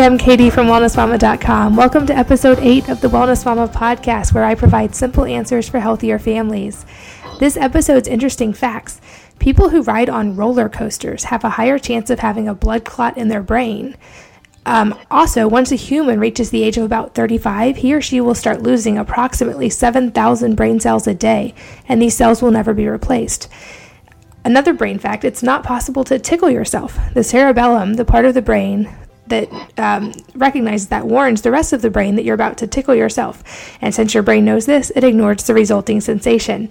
I'm Katie from WellnessMama.com. Welcome to episode 8 of the Wellness Mama podcast, where I provide simple answers for healthier families. This episode's interesting facts. People who ride on roller coasters have a higher chance of having a blood clot in their brain. Um, also, once a human reaches the age of about 35, he or she will start losing approximately 7,000 brain cells a day, and these cells will never be replaced. Another brain fact it's not possible to tickle yourself. The cerebellum, the part of the brain that um, recognizes that warns the rest of the brain that you're about to tickle yourself. And since your brain knows this, it ignores the resulting sensation.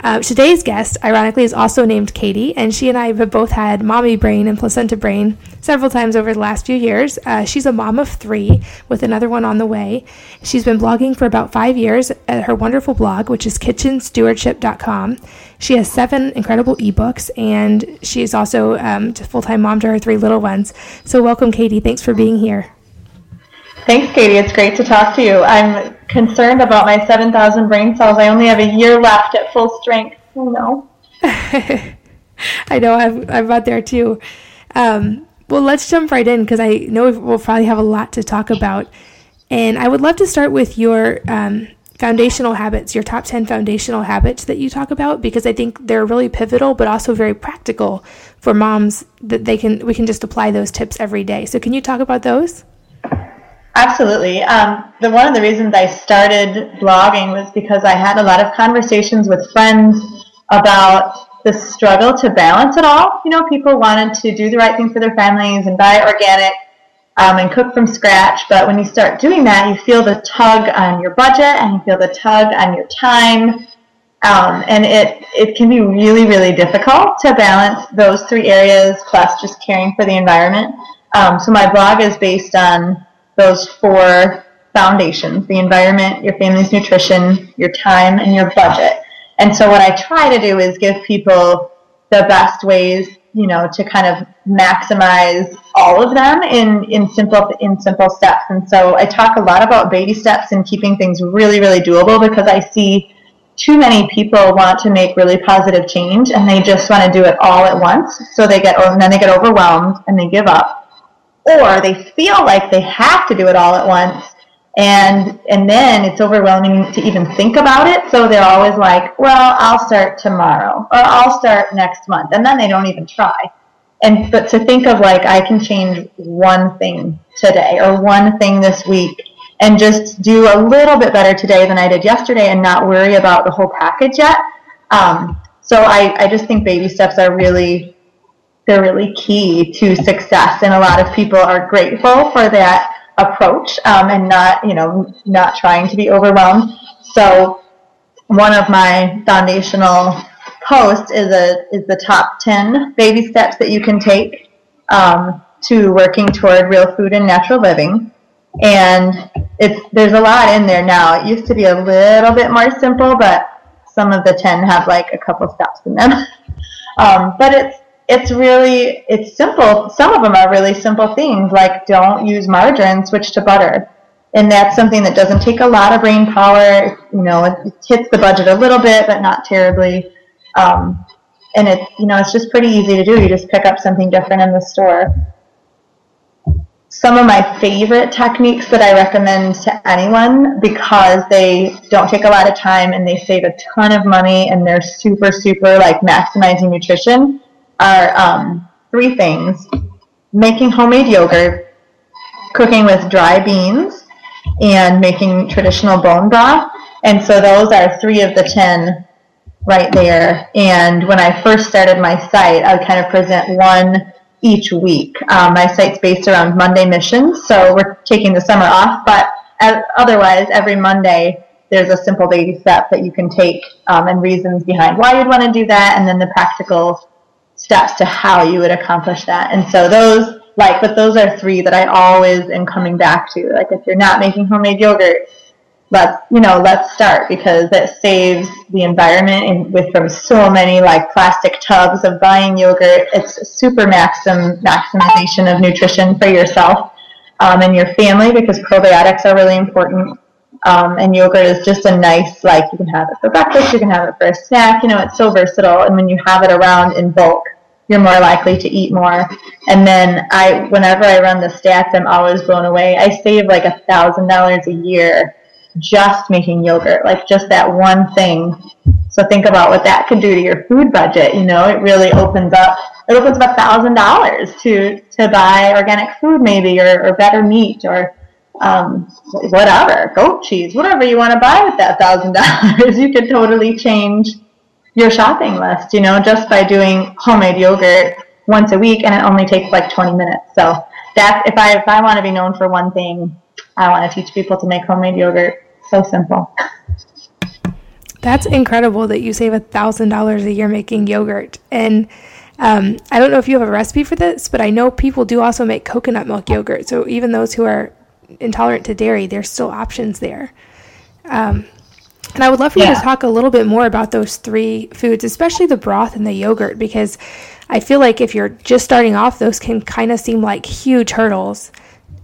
Uh, today's guest, ironically, is also named Katie, and she and I have both had mommy brain and placenta brain several times over the last few years. Uh, she's a mom of three with another one on the way. She's been blogging for about five years at her wonderful blog, which is kitchenstewardship.com. She has seven incredible ebooks, and she is also um, a full time mom to her three little ones. So, welcome, Katie. Thanks for being here. Thanks, Katie. It's great to talk to you. I'm concerned about my 7,000 brain cells. I only have a year left at full strength. No. I know. I'm, I'm about there too. Um, well, let's jump right in because I know we'll probably have a lot to talk about. And I would love to start with your um, foundational habits, your top 10 foundational habits that you talk about, because I think they're really pivotal, but also very practical for moms that they can, we can just apply those tips every day. So can you talk about those? Absolutely. Um, the one of the reasons I started blogging was because I had a lot of conversations with friends about the struggle to balance it all. You know, people wanted to do the right thing for their families and buy organic um, and cook from scratch, but when you start doing that, you feel the tug on your budget and you feel the tug on your time. Um, and it, it can be really, really difficult to balance those three areas plus just caring for the environment. Um, so my blog is based on those four foundations the environment, your family's nutrition, your time, and your budget. And so, what I try to do is give people the best ways you know to kind of maximize all of them in in simple in simple steps. And so i talk a lot about baby steps and keeping things really really doable because i see too many people want to make really positive change and they just want to do it all at once. So they get and then they get overwhelmed and they give up or they feel like they have to do it all at once and and then it's overwhelming to even think about it. So they're always like well i'll start tomorrow or i'll start next month and then they don't even try. And but to think of like i can change one thing today or one thing this week and just do a little bit better today than i did yesterday and not worry about the whole package yet um, so I, I just think baby steps are really they're really key to success. And a lot of people are grateful for that approach um, and not, you know, not trying to be overwhelmed. So one of my foundational posts is a is the top 10 baby steps that you can take um, to working toward real food and natural living. And it's there's a lot in there now. It used to be a little bit more simple, but some of the 10 have like a couple steps in them. um, but it's it's really it's simple. Some of them are really simple things like don't use margarine, switch to butter. And that's something that doesn't take a lot of brain power. You know, it, hits the budget a little bit, but not terribly. Um, and it's you know it's just pretty easy to do. You just pick up something different in the store. Some of my favorite techniques that I recommend to anyone because they don't take a lot of time and they save a ton of money and they're super super like maximizing nutrition are um, three things making homemade yogurt, cooking with dry beans, and making traditional bone broth. And so those are three of the 10 right there. And when I first started my site, I would kind of present one each week. Um, my site's based around Monday missions, so we're taking the summer off, but otherwise, every Monday, there's a simple baby step that you can take um, and reasons behind why you'd want to do that, and then the practical steps to how you would accomplish that. And so those, like, but those are three that I always am coming back to. Like, if you're not making homemade yogurt, let's, you know, let's start because it saves the environment and with from so many like plastic tubs of buying yogurt. It's super maxim maximization of nutrition for yourself um, and your family because probiotics are really important. Um, and yogurt is just a nice, like, you can have it for breakfast, you can have it for a snack, you know, it's so versatile. And when you have it around in bulk, you're more likely to eat more. And then I, whenever I run the stats, I'm always blown away. I save like a thousand dollars a year just making yogurt, like just that one thing. So think about what that could do to your food budget. You know, it really opens up. It opens up a thousand dollars to to buy organic food, maybe, or, or better meat, or um, whatever, goat cheese, whatever you want to buy with that thousand dollars. You could totally change your shopping list, you know, just by doing homemade yogurt once a week, and it only takes like 20 minutes. So that's if I if I want to be known for one thing, I want to teach people to make homemade yogurt. So simple. That's incredible that you save a thousand dollars a year making yogurt. And um, I don't know if you have a recipe for this, but I know people do also make coconut milk yogurt. So even those who are intolerant to dairy, there's still options there. Um, and I would love for yeah. you to talk a little bit more about those three foods, especially the broth and the yogurt, because I feel like if you're just starting off, those can kind of seem like huge hurdles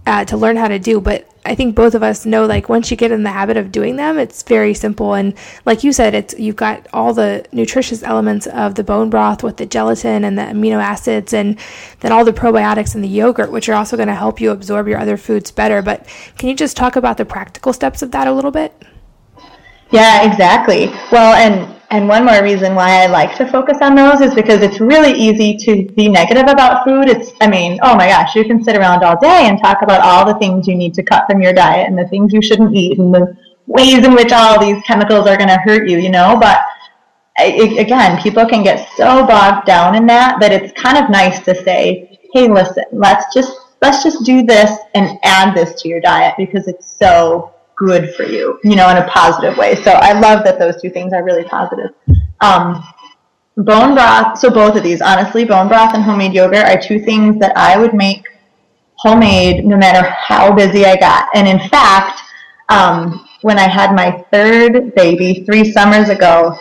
uh, to learn how to do. But I think both of us know, like, once you get in the habit of doing them, it's very simple. And like you said, it's you've got all the nutritious elements of the bone broth with the gelatin and the amino acids, and then all the probiotics in the yogurt, which are also going to help you absorb your other foods better. But can you just talk about the practical steps of that a little bit? Yeah, exactly. Well, and and one more reason why I like to focus on those is because it's really easy to be negative about food. It's, I mean, oh my gosh, you can sit around all day and talk about all the things you need to cut from your diet and the things you shouldn't eat and the ways in which all these chemicals are going to hurt you, you know. But it, again, people can get so bogged down in that that it's kind of nice to say, hey, listen, let's just let's just do this and add this to your diet because it's so good for you, you know, in a positive way. So I love that those two things are really positive. Um, bone broth, so both of these, honestly, bone broth and homemade yogurt are two things that I would make homemade no matter how busy I got. And in fact, um, when I had my third baby three summers ago,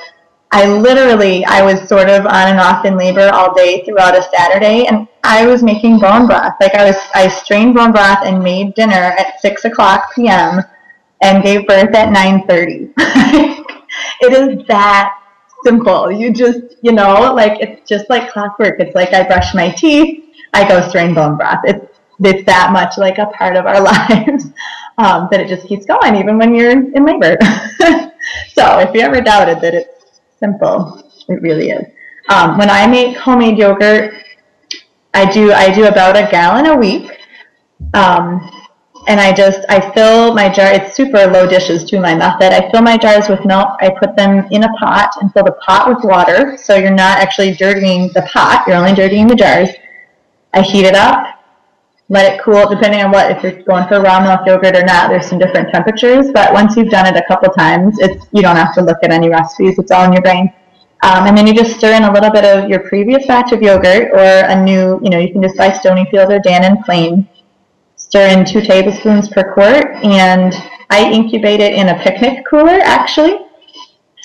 I literally, I was sort of on and off in labor all day throughout a Saturday, and I was making bone broth. Like I was, I strained bone broth and made dinner at six o'clock p.m and gave birth at 9.30. it is that simple. You just, you know, like it's just like clockwork. It's like I brush my teeth, I go strain bone broth. It's, it's that much like a part of our lives um, that it just keeps going even when you're in labor. so if you ever doubted that it's simple, it really is. Um, when I make homemade yogurt, I do I do about a gallon a week. Um, and I just I fill my jar. It's super low dishes to my method. I fill my jars with milk. I put them in a pot and fill the pot with water. So you're not actually dirtying the pot. You're only dirtying the jars. I heat it up. Let it cool, depending on what if you're going for raw milk yogurt or not. There's some different temperatures, but once you've done it a couple times, it's you don't have to look at any recipes. It's all in your brain. Um, and then you just stir in a little bit of your previous batch of yogurt or a new, you know, you can just buy Stonyfield or Dannon plain stir in two tablespoons per quart, and I incubate it in a picnic cooler actually.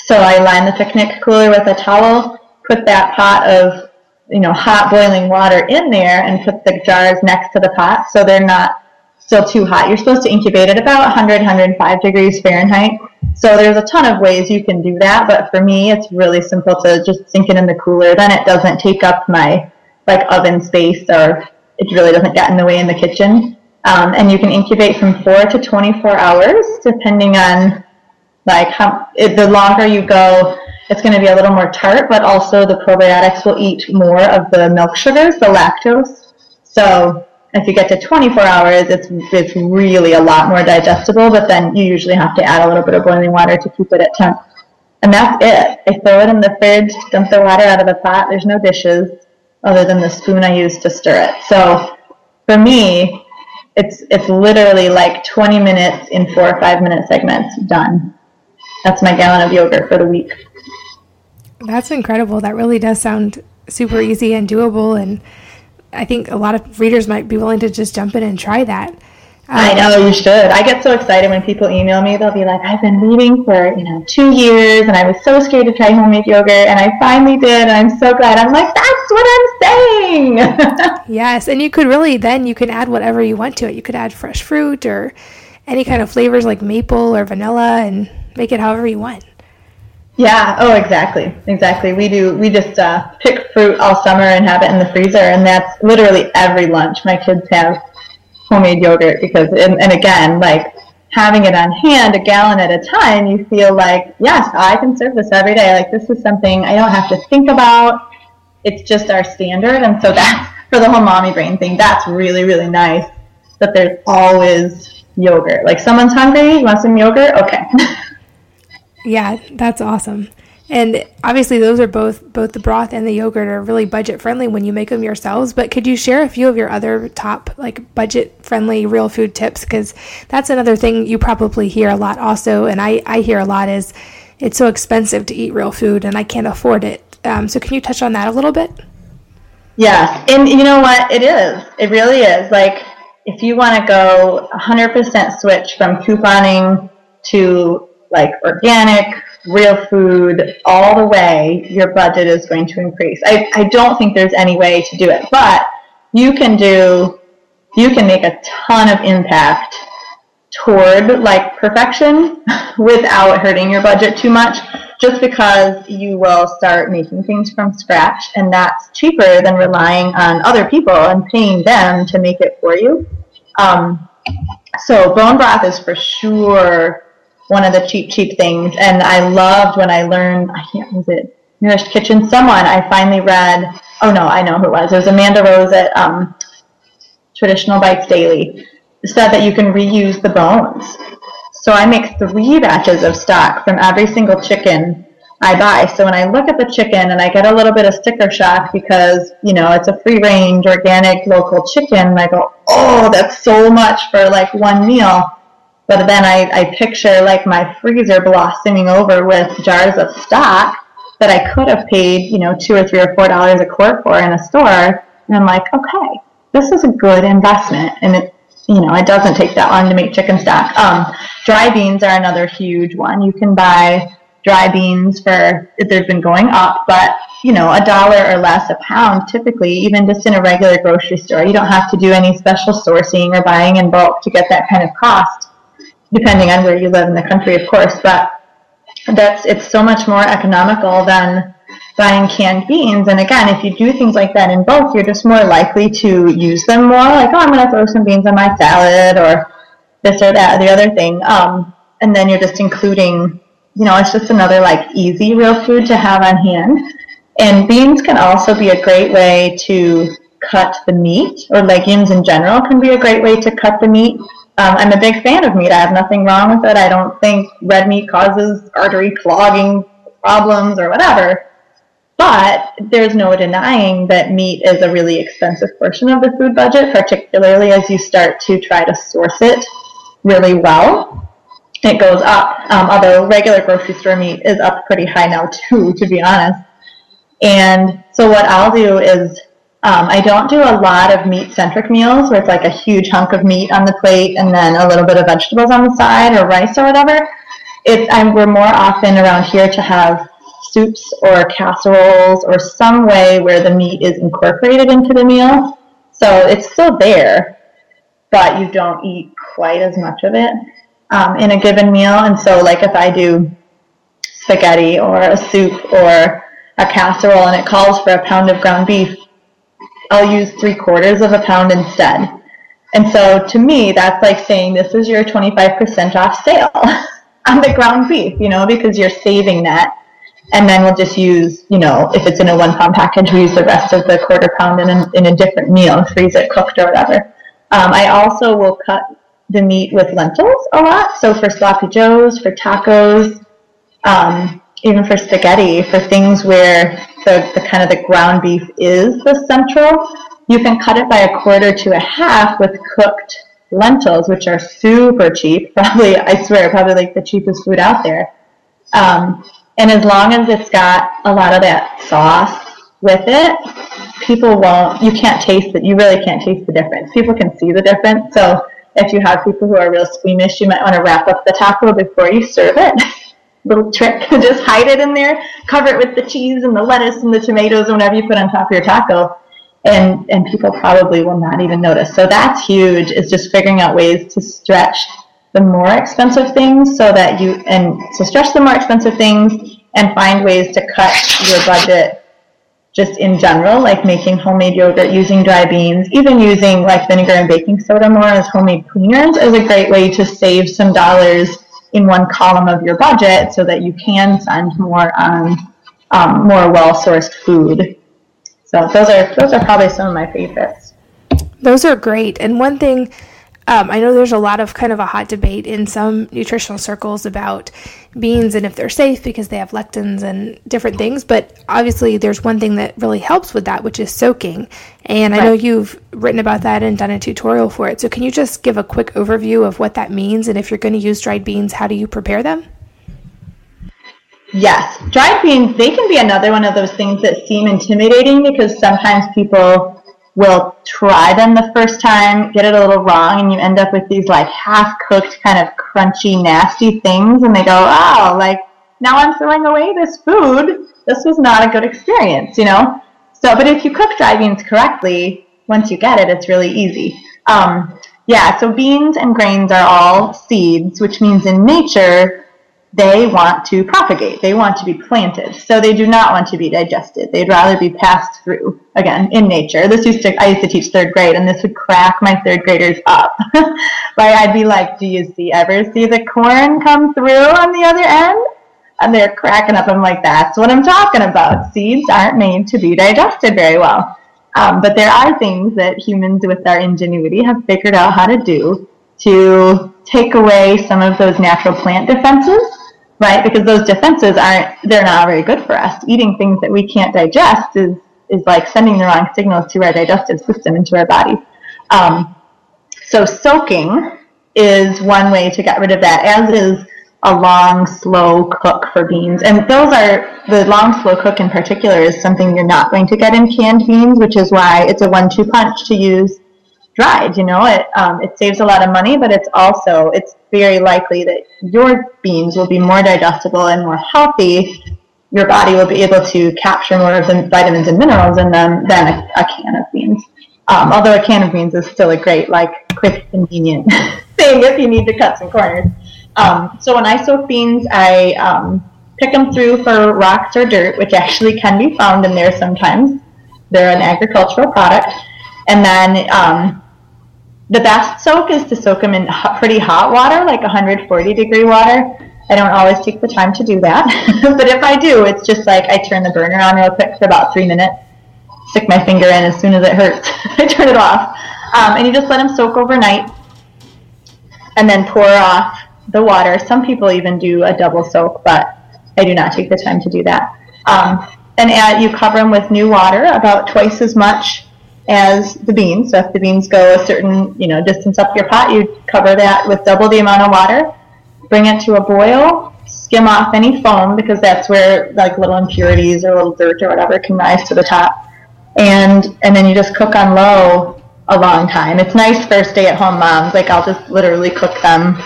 So I line the picnic cooler with a towel, put that pot of you know hot boiling water in there, and put the jars next to the pot so they're not still too hot. You're supposed to incubate at about 100, 105 degrees Fahrenheit. So there's a ton of ways you can do that, but for me, it's really simple to just sink it in the cooler. Then it doesn't take up my like oven space or it really doesn't get in the way in the kitchen. Um, and you can incubate from four to 24 hours, depending on like how the longer you go, it's going to be a little more tart, but also the probiotics will eat more of the milk sugars, the lactose. So if you get to 24 hours, it's it's really a lot more digestible. But then you usually have to add a little bit of boiling water to keep it at temp. And that's it. I throw it in the fridge, dump the water out of the pot. There's no dishes other than the spoon I use to stir it. So for me, it's it's literally like 20 minutes in four or five minute segments done. That's my gallon of yogurt for the week. That's incredible. That really does sound super easy and doable and i think a lot of readers might be willing to just jump in and try that I know you should. I get so excited when people email me. They'll be like, "I've been reading for you know two years, and I was so scared to try homemade yogurt, and I finally did, and I'm so glad." I'm like, "That's what I'm saying." yes, and you could really then you can add whatever you want to it. You could add fresh fruit or any kind of flavors like maple or vanilla, and make it however you want. Yeah. Oh, exactly. Exactly. We do. We just uh, pick fruit all summer and have it in the freezer, and that's literally every lunch. My kids have homemade yogurt because, and, and again, like having it on hand, a gallon at a time, you feel like, yes, I can serve this every day. Like this is something I don't have to think about. It's just our standard, and so that's for the whole mommy brain thing. That's really really nice that there's always yogurt. Like someone's hungry, you want some yogurt? Okay. yeah, that's awesome. And obviously, those are both both the broth and the yogurt are really budget friendly when you make them yourselves. But could you share a few of your other top like budget friendly real food tips? Because that's another thing you probably hear a lot also, and I I hear a lot is it's so expensive to eat real food and I can't afford it. Um, so can you touch on that a little bit? Yeah, and you know what? It is. It really is. Like if you want to go 100% switch from couponing to like organic real food all the way, your budget is going to increase. I, I don't think there's any way to do it, but you can do, you can make a ton of impact toward like perfection without hurting your budget too much just because you will start making things from scratch and that's cheaper than relying on other people and paying them to make it for you. Um, so bone broth is for sure one of the cheap, cheap things. And I loved when I learned, I can't, was it Nourished Kitchen? Someone I finally read, oh no, I know who it was. It was Amanda Rose at um, Traditional Bites Daily. Said that you can reuse the bones. So I make three batches of stock from every single chicken I buy. So when I look at the chicken and I get a little bit of sticker shock because, you know, it's a free range, organic, local chicken, I go, oh, that's so much for like one meal. But then I, I picture like my freezer blossoming over with jars of stock that I could have paid, you know, two or three or four dollars a quart for in a store. And I'm like, okay, this is a good investment. And it, you know, it doesn't take that long to make chicken stock. Um, dry beans are another huge one. You can buy dry beans for, they've been going up, but you know, a dollar or less a pound typically, even just in a regular grocery store. You don't have to do any special sourcing or buying in bulk to get that kind of cost depending on where you live in the country, of course. But that's it's so much more economical than buying canned beans. And again, if you do things like that in bulk, you're just more likely to use them more. Like, oh, I'm going to throw some beans on my salad or this or that or the other thing. Um, and then you're just including, you know, it's just another like easy real food to have on hand. And beans can also be a great way to cut the meat, or legumes in general can be a great way to cut the meat. Um, I'm a big fan of meat. I have nothing wrong with it. I don't think red meat causes artery clogging problems or whatever. But there's no denying that meat is a really expensive portion of the food budget, particularly as you start to try to source it really well. It goes up, um, although regular grocery store meat is up pretty high now too, to be honest. And so what I'll do is um, I don't do a lot of meat centric meals where it's like a huge hunk of meat on the plate and then a little bit of vegetables on the side or rice or whatever. It's I'm, we're more often around here to have soups or casseroles or some way where the meat is incorporated into the meal. So it's still there, but you don't eat quite as much of it um, in a given meal. And so, like if I do spaghetti or a soup or a casserole and it calls for a pound of ground beef, I'll use three quarters of a pound instead. And so to me, that's like saying this is your 25% off sale on the ground beef, you know, because you're saving that. And then we'll just use, you know, if it's in a one pound package, we use the rest of the quarter pound in a, in a different meal, freeze it cooked or whatever. Um, I also will cut the meat with lentils a lot. So for sloppy joes, for tacos, um, even for spaghetti, for things where the, the kind of the ground beef is the central, you can cut it by a quarter to a half with cooked lentils, which are super cheap. Probably, I swear, probably like the cheapest food out there. Um, and as long as it's got a lot of that sauce with it, people won't, you can't taste it. You really can't taste the difference. People can see the difference. So if you have people who are real squeamish, you might want to wrap up the taco before you serve it. little trick. Just hide it in there, cover it with the cheese and the lettuce and the tomatoes and whatever you put on top of your taco. And, and people probably will not even notice. So that's huge, is just figuring out ways to stretch the more expensive things so that you, and to stretch the more expensive things and find ways to cut your budget just in general, like making homemade yogurt, using dry beans, even using like vinegar and baking soda more as homemade cleaners is a great way to save some dollars in one column of your budget so that you can spend more on um, more well-sourced food. So those are those are probably some of my favorites. Those are great. And one thing um, I know there's a lot of kind of a hot debate in some nutritional circles about beans and if they're safe because they have lectins and different things. But obviously, there's one thing that really helps with that, which is soaking. And right. I know you've written about that and done a tutorial for it. So, can you just give a quick overview of what that means? And if you're going to use dried beans, how do you prepare them? Yes, dried beans, they can be another one of those things that seem intimidating because sometimes people will try them the first time, get it a little wrong, and you end up with these like half cooked, kind of crunchy, nasty things, and they go, oh, like now I'm throwing away this food. This was not a good experience, you know? So, but if you cook dry beans correctly, once you get it, it's really easy. Um, yeah, so beans and grains are all seeds, which means in nature, they want to propagate. They want to be planted. So they do not want to be digested. They'd rather be passed through, again, in nature. This used to, I used to teach third grade, and this would crack my third graders up. right? I'd be like, do you see, ever see the corn come through on the other end? And they're cracking up. I'm like, that's what I'm talking about. Seeds aren't made to be digested very well. Um, but there are things that humans with our ingenuity have figured out how to do to take away some of those natural plant defenses right? Because those defenses aren't, they're not very good for us. Eating things that we can't digest is, is like sending the wrong signals to our digestive system into our body. Um, so soaking is one way to get rid of that, as is a long, slow cook for beans. And those are, the long, slow cook in particular is something you're not going to get in canned beans, which is why it's a one-two punch to use dried. You know, it um, it saves a lot of money, but it's also it's very likely that your beans will be more digestible and more healthy. Your body will be able to capture more of the vitamins and minerals in them than a, a can of beans. Um, although a can of beans is still a great, like, quick, convenient thing if you need to cut some corners. Um, so when I soak beans, I um, pick them through for rocks or dirt, which actually can be found in there sometimes. They're an agricultural product. And then um, the best soak is to soak them in pretty hot water, like 140 degree water. I don't always take the time to do that, but if I do, it's just like I turn the burner on real quick for about three minutes, stick my finger in as soon as it hurts, I turn it off, um, and you just let them soak overnight, and then pour off the water. Some people even do a double soak, but I do not take the time to do that. Um, and add, you cover them with new water, about twice as much as the beans. So if the beans go a certain you know distance up your pot, you cover that with double the amount of water. Bring it to a boil. Skim off any foam because that's where like little impurities or little dirt or whatever can rise to the top. And and then you just cook on low a long time. It's nice for stay-at-home moms. Like I'll just literally cook them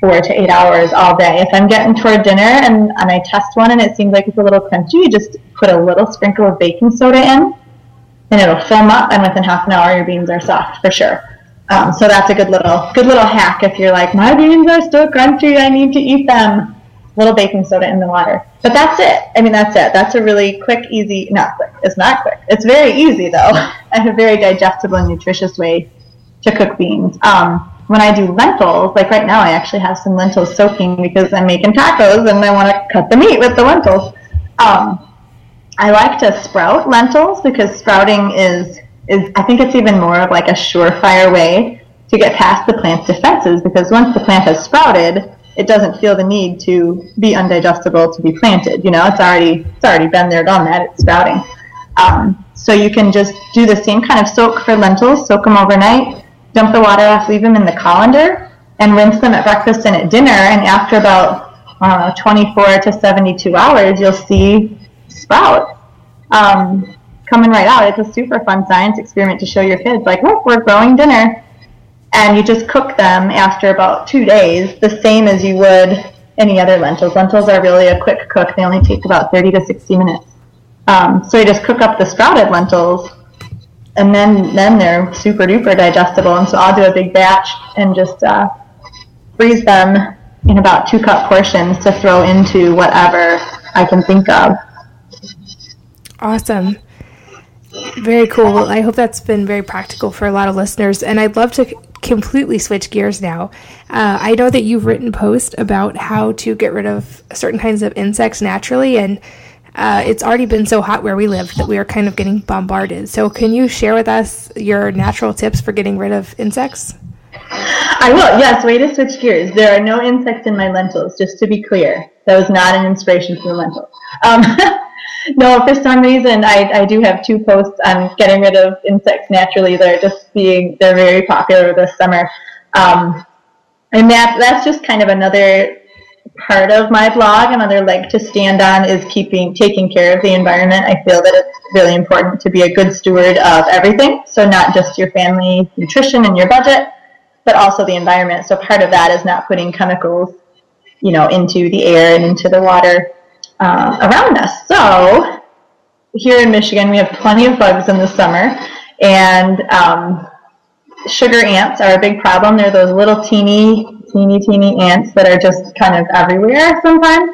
four to eight hours all day. If I'm getting toward dinner and, and I test one and it seems like it's a little crunchy, you just put a little sprinkle of baking soda in and it'll foam up, and within half an hour your beans are soft for sure. Um, so that's a good little good little hack if you're like my beans are still crunchy, I need to eat them. Little baking soda in the water, but that's it. I mean that's it. That's a really quick, easy. Not quick. It's not quick. It's very easy though, and a very digestible and nutritious way to cook beans. Um, when I do lentils, like right now, I actually have some lentils soaking because I'm making tacos and I want to cut the meat with the lentils. Um, I like to sprout lentils because sprouting is is I think it's even more of like a surefire way to get past the plant's defenses because once the plant has sprouted, it doesn't feel the need to be undigestible to be planted. You know, it's already it's already been there, done that. It's sprouting. Um, so you can just do the same kind of soak for lentils. Soak them overnight, dump the water off, leave them in the colander, and rinse them at breakfast and at dinner. And after about uh, 24 to 72 hours, you'll see sprout um, coming right out. It's a super fun science experiment to show your kids, like, look, we're growing dinner. And you just cook them after about two days, the same as you would any other lentils. Lentils are really a quick cook. They only take about 30 to 60 minutes. Um, so you just cook up the sprouted lentils, and then then they're super duper digestible. And so I'll do a big batch and just uh, freeze them in about two cup portions to throw into whatever I can think of. Awesome. Very cool. Well, I hope that's been very practical for a lot of listeners. And I'd love to completely switch gears now. Uh, I know that you've written posts about how to get rid of certain kinds of insects naturally, and uh, it's already been so hot where we live that we are kind of getting bombarded. So, can you share with us your natural tips for getting rid of insects? I will. Yes, way to switch gears. There are no insects in my lentils, just to be clear. That was not an inspiration for the lentils. Um, no, for some reason, I, I do have two posts on getting rid of insects naturally. They're just being, they're very popular this summer. Um, and that, that's just kind of another part of my blog, another leg to stand on is keeping, taking care of the environment. I feel that it's really important to be a good steward of everything. So not just your family nutrition and your budget, but also the environment. So part of that is not putting chemicals, you know, into the air and into the water uh, around us. So here in Michigan, we have plenty of bugs in the summer, and um, sugar ants are a big problem. They're those little teeny, teeny, teeny ants that are just kind of everywhere sometimes.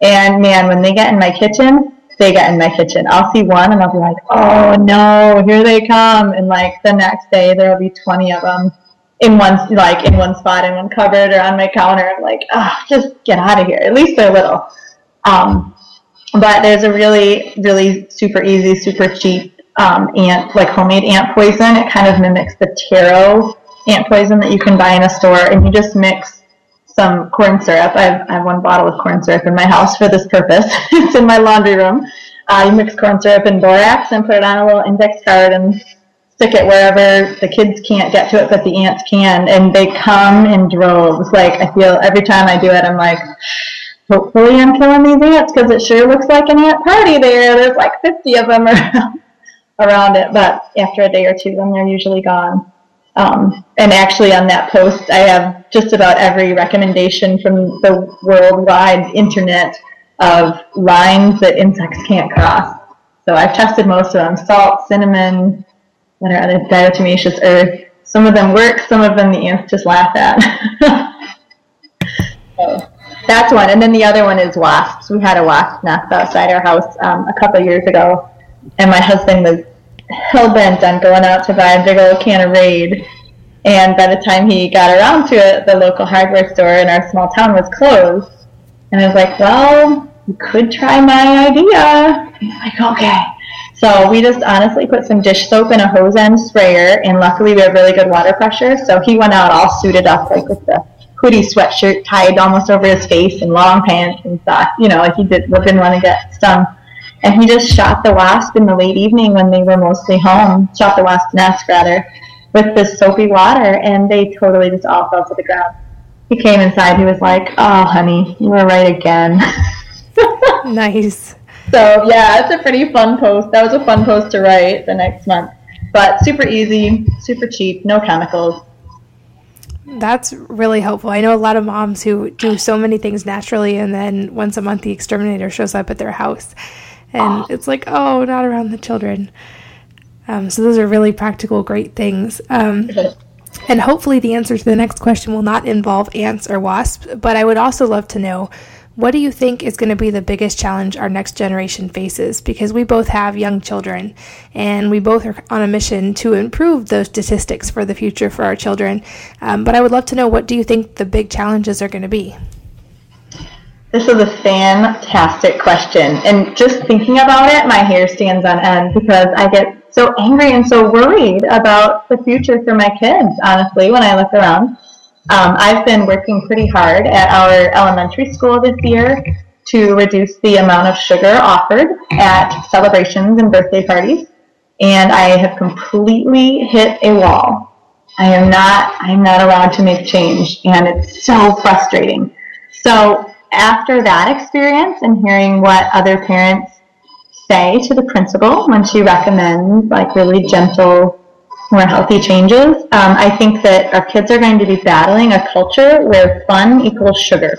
And man, when they get in my kitchen, they get in my kitchen. I'll see one and I'll be like, oh no, here they come. And like the next day, there'll be 20 of them in one like in one spot in one cupboard or on my counter. I'm like, oh, just get out of here. At least they're little. Um, but there's a really, really super easy, super cheap um, ant, like homemade ant poison. It kind of mimics the Terro ant poison that you can buy in a store, and you just mix some corn syrup. I have, I have one bottle of corn syrup in my house for this purpose. it's in my laundry room. Uh, you mix corn syrup and borax and put it on a little index card and stick it wherever the kids can't get to it, but the ants can, and they come in droves. Like I feel every time I do it, I'm like, hopefully I'm killing these ants because it sure looks like an ant party there. There's like 50 of them around, around it, but after a day or two, then they're usually gone. Um, and actually, on that post, I have just about every recommendation from the worldwide internet of lines that insects can't cross. So I've tested most of them: salt, cinnamon, what are other diatomaceous earth. Some of them work, some of them the ants just laugh at. so that's one. And then the other one is wasps. We had a wasp nest outside our house um, a couple years ago, and my husband was hell bent on going out to buy a big old can of Raid. And by the time he got around to it, the local hardware store in our small town was closed. And I was like, well, you could try my idea. He's like, okay. So we just honestly put some dish soap in a hose end sprayer, and luckily we have really good water pressure. So he went out all suited up, like with the hoodie sweatshirt tied almost over his face and long pants and stuff. You know, like he did, didn't want to get stung. And he just shot the wasp in the late evening when they were mostly home, shot the wasp nest rather, with this soapy water, and they totally just all fell to the ground. He came inside, he was like, Oh, honey, you were right again. nice. So yeah, it's a pretty fun post. That was a fun post to write the next month. But super easy, super cheap, no chemicals. That's really helpful. I know a lot of moms who do so many things naturally, and then once a month the exterminator shows up at their house, and oh. it's like, oh, not around the children. Um, so those are really practical, great things. Um, and hopefully, the answer to the next question will not involve ants or wasps. But I would also love to know what do you think is going to be the biggest challenge our next generation faces? Because we both have young children and we both are on a mission to improve those statistics for the future for our children. Um, but I would love to know what do you think the big challenges are going to be? This is a fantastic question. And just thinking about it, my hair stands on end because I get so angry and so worried about the future for my kids, honestly, when I look around. Um, I've been working pretty hard at our elementary school this year to reduce the amount of sugar offered at celebrations and birthday parties, and I have completely hit a wall. I am not I am not allowed to make change, and it's so frustrating. So after that experience and hearing what other parents say to the principal when she recommends like really gentle more healthy changes. Um, I think that our kids are going to be battling a culture where fun equals sugar.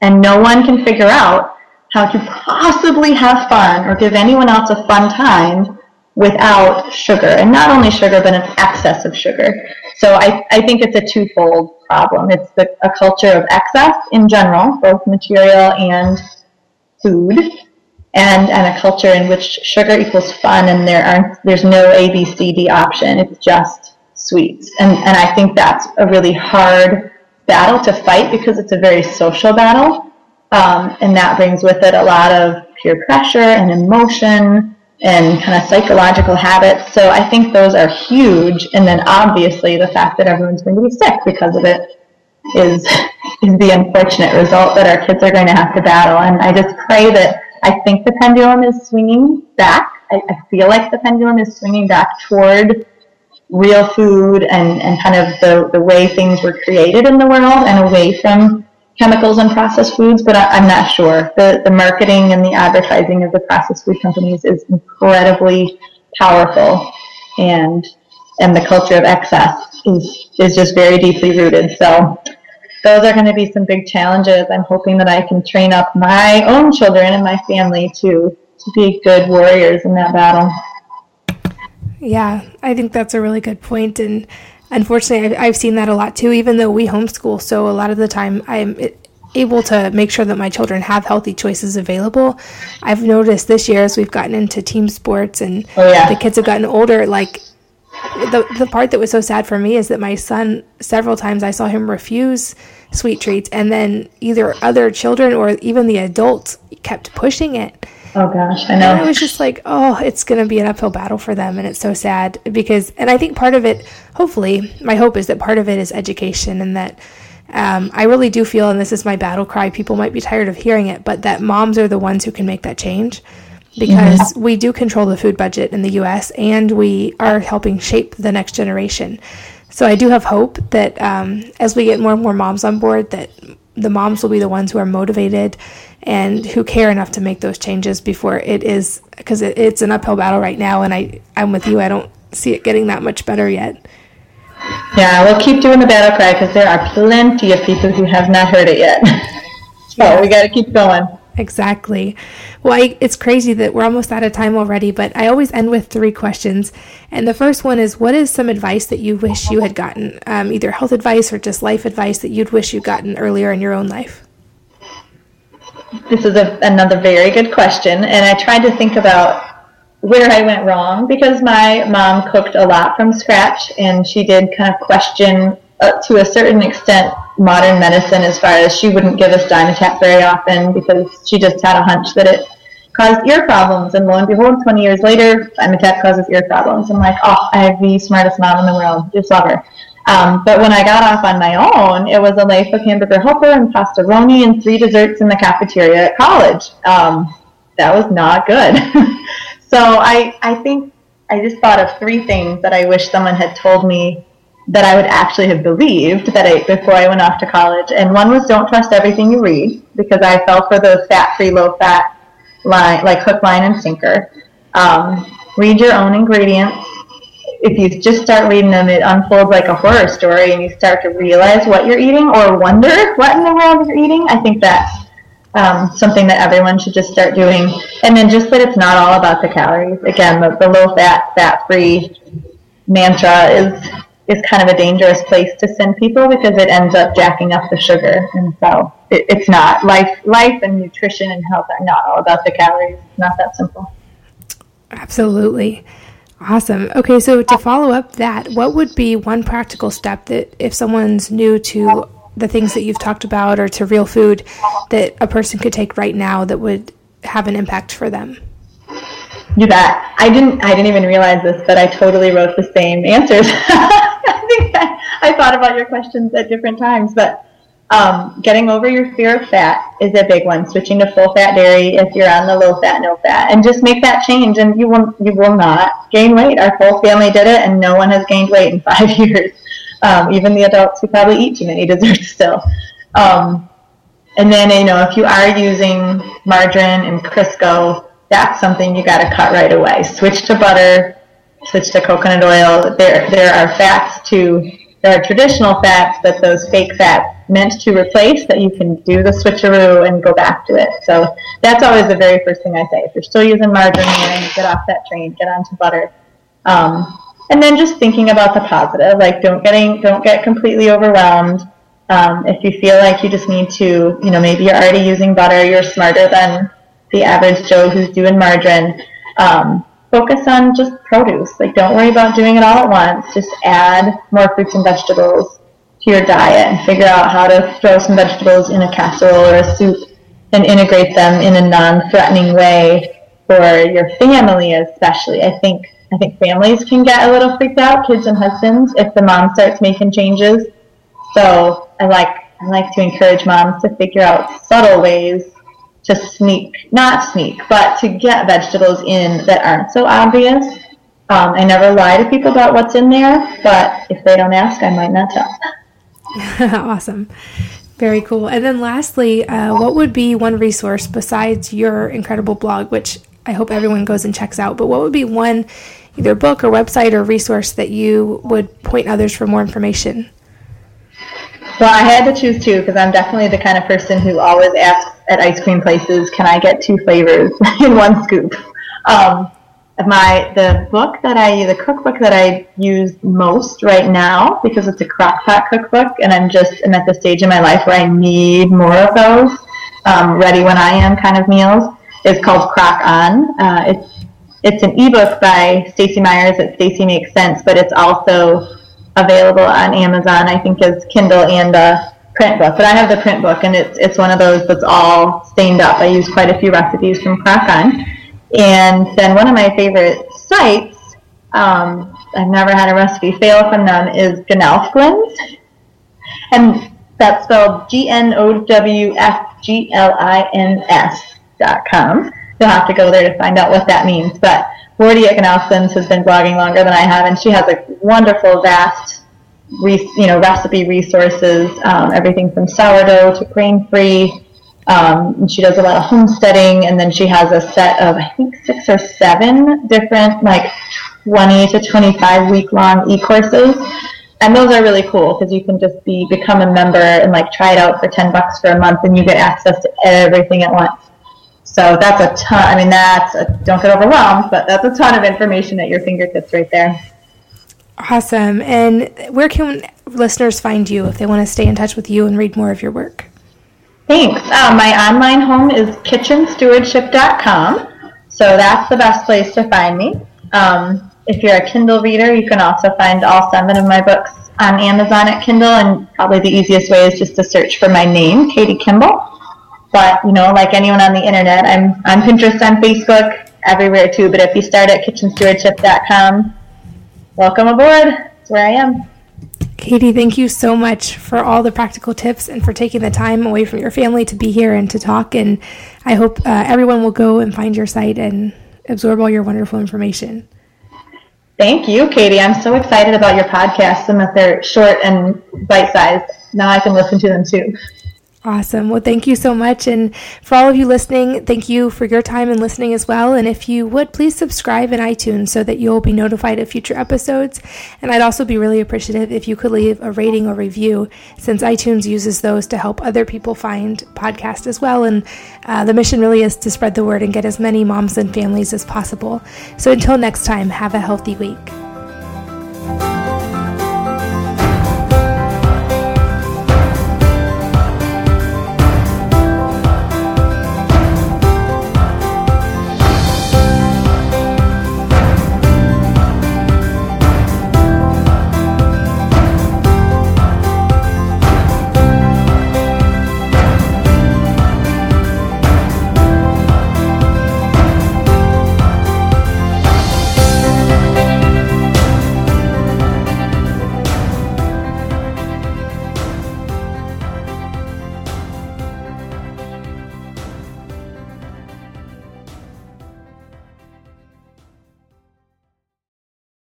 And no one can figure out how to possibly have fun or give anyone else a fun time without sugar. And not only sugar, but an excess of sugar. So I, I think it's a twofold problem. It's the, a culture of excess in general, both material and food and, and a culture in which sugar equals fun and there aren't, there's no A, B, C, D option. It's just sweets. And, and I think that's a really hard battle to fight because it's a very social battle. Um, and that brings with it a lot of peer pressure and emotion and kind of psychological habits. So I think those are huge. And then obviously the fact that everyone's going to be sick because of it is is the unfortunate result that our kids are going to have to battle. And I just pray that I think the pendulum is swinging back. I, I feel like the pendulum is swinging back toward real food and, and kind of the, the way things were created in the world and away from chemicals and processed foods, but I, am not sure. The, the marketing and the advertising of the processed food companies is incredibly powerful and and the culture of excess is, is just very deeply rooted. So those are going to be some big challenges. I'm hoping that I can train up my own children and my family to, to be good warriors in that battle. Yeah, I think that's a really good point. And unfortunately, I've, I've seen that a lot too, even though we homeschool. So a lot of the time, I'm able to make sure that my children have healthy choices available. I've noticed this year as we've gotten into team sports and oh, yeah. the kids have gotten older, like the the part that was so sad for me is that my son several times I saw him refuse sweet treats and then either other children or even the adults kept pushing it. Oh gosh, I know. And I was just like, oh, it's going to be an uphill battle for them and it's so sad because and I think part of it hopefully my hope is that part of it is education and that um, I really do feel, and this is my battle cry, people might be tired of hearing it, but that moms are the ones who can make that change because mm-hmm. we do control the food budget in the US and we are helping shape the next generation. So I do have hope that um, as we get more and more moms on board, that the moms will be the ones who are motivated and who care enough to make those changes before it is because it, it's an uphill battle right now. And I I'm with you. I don't see it getting that much better yet. Yeah, we'll keep doing the battle cry because there are plenty of people who have not heard it yet. so yeah. we got to keep going. Exactly. Well, I, it's crazy that we're almost out of time already, but I always end with three questions. And the first one is What is some advice that you wish you had gotten, um, either health advice or just life advice that you'd wish you'd gotten earlier in your own life? This is a, another very good question. And I tried to think about where I went wrong because my mom cooked a lot from scratch and she did kind of question uh, to a certain extent modern medicine as far as she wouldn't give us Dimetapp very often because she just had a hunch that it caused ear problems. And lo and behold, 20 years later, Dimetapp causes ear problems. I'm like, oh, I have the smartest mom in the world. Just love her. Um, but when I got off on my own, it was a life of hamburger helper and pastaroni and three desserts in the cafeteria at college. Um, that was not good. so I, I think I just thought of three things that I wish someone had told me that I would actually have believed that I, before I went off to college. And one was don't trust everything you read because I fell for those fat-free, low-fat line, like hook, line, and sinker. Um, read your own ingredients. If you just start reading them, it unfolds like a horror story, and you start to realize what you're eating or wonder what in the world you're eating. I think that's um, something that everyone should just start doing. And then just that it's not all about the calories. Again, the, the low-fat, fat-free mantra is is kind of a dangerous place to send people because it ends up jacking up the sugar. And so it, it's not. Life, life and nutrition and health are not all about the calories. It's not that simple. Absolutely. Awesome. Okay, so to follow up that, what would be one practical step that if someone's new to the things that you've talked about or to real food that a person could take right now that would have an impact for them? You bet. I didn't I didn't even realize this, but I totally wrote the same answers. think I, I thought about your questions at different times, but um, getting over your fear of fat is a big one. Switching to full fat dairy if you're on the low fat, no fat, and just make that change, and you will you will not gain weight. Our whole family did it, and no one has gained weight in five years. Um, even the adults who probably eat too many desserts still. Um, and then you know if you are using margarine and Crisco, that's something you got to cut right away. Switch to butter switch to coconut oil. There, there are fats to, there are traditional fats, but those fake fats meant to replace that you can do the switcheroo and go back to it. So that's always the very first thing I say. If you're still using margarine, get off that train, get onto butter. Um, and then just thinking about the positive, like don't getting, don't get completely overwhelmed. Um, if you feel like you just need to, you know, maybe you're already using butter, you're smarter than the average Joe who's doing margarine. Um, focus on just produce. Like, don't worry about doing it all at once. Just add more fruits and vegetables to your diet and figure out how to throw some vegetables in a casserole or a soup and integrate them in a non-threatening way for your family, especially. I think I think families can get a little freaked out, kids and husbands, if the mom starts making changes. So I like I like to encourage moms to figure out subtle ways to sneak, not sneak, but to get vegetables in that aren't so obvious. Um, I never lie to people about what's in there, but if they don't ask, I might not tell. awesome. Very cool. And then lastly, uh, what would be one resource besides your incredible blog, which I hope everyone goes and checks out, but what would be one either book or website or resource that you would point others for more information? Well, I had to choose two because I'm definitely the kind of person who always asks at ice cream places, "Can I get two flavors in one scoop?" Um, my the book that I the cookbook that I use most right now because it's a crockpot cookbook and I'm just I'm at the stage in my life where I need more of those um, ready when I am kind of meals is called Crock On. Uh, it's it's an ebook by Stacy Myers at Stacy Makes Cents, but it's also available on Amazon, I think, as Kindle and a print book. But I have the print book, and it's it's one of those that's all stained up. I use quite a few recipes from Crock On. And then one of my favorite sites, um, I've never had a recipe fail from them, is Gnowfglins. And that's spelled G N O W F G L I N S dot com. You'll have to go there to find out what that means. But Wardeh Gnowfglins has been blogging longer than I have, and she has a wonderful, vast, re- you know, recipe resources. Um, everything from sourdough to grain-free. Um, she does a lot of homesteading, and then she has a set of I think six or seven different like 20 to 25 week long e-courses. And those are really cool because you can just be become a member and like try it out for 10 bucks for a month, and you get access to everything at once. So that's a ton. I mean, that's a, don't get overwhelmed, but that's a ton of information at your fingertips right there. Awesome. And where can listeners find you if they want to stay in touch with you and read more of your work? Thanks. Uh, my online home is kitchenstewardship.com. So that's the best place to find me. Um, if you're a Kindle reader, you can also find all seven of my books on Amazon at Kindle. And probably the easiest way is just to search for my name, Katie Kimball. But you know, like anyone on the internet, I'm on Pinterest, on Facebook, everywhere too. But if you start at kitchenstewardship.com, welcome aboard. That's where I am. Katie, thank you so much for all the practical tips and for taking the time away from your family to be here and to talk. And I hope uh, everyone will go and find your site and absorb all your wonderful information. Thank you, Katie. I'm so excited about your podcasts and that they're short and bite sized. Now I can listen to them too. Awesome. Well, thank you so much. And for all of you listening, thank you for your time and listening as well. And if you would, please subscribe in iTunes so that you'll be notified of future episodes. And I'd also be really appreciative if you could leave a rating or review, since iTunes uses those to help other people find podcasts as well. And uh, the mission really is to spread the word and get as many moms and families as possible. So until next time, have a healthy week.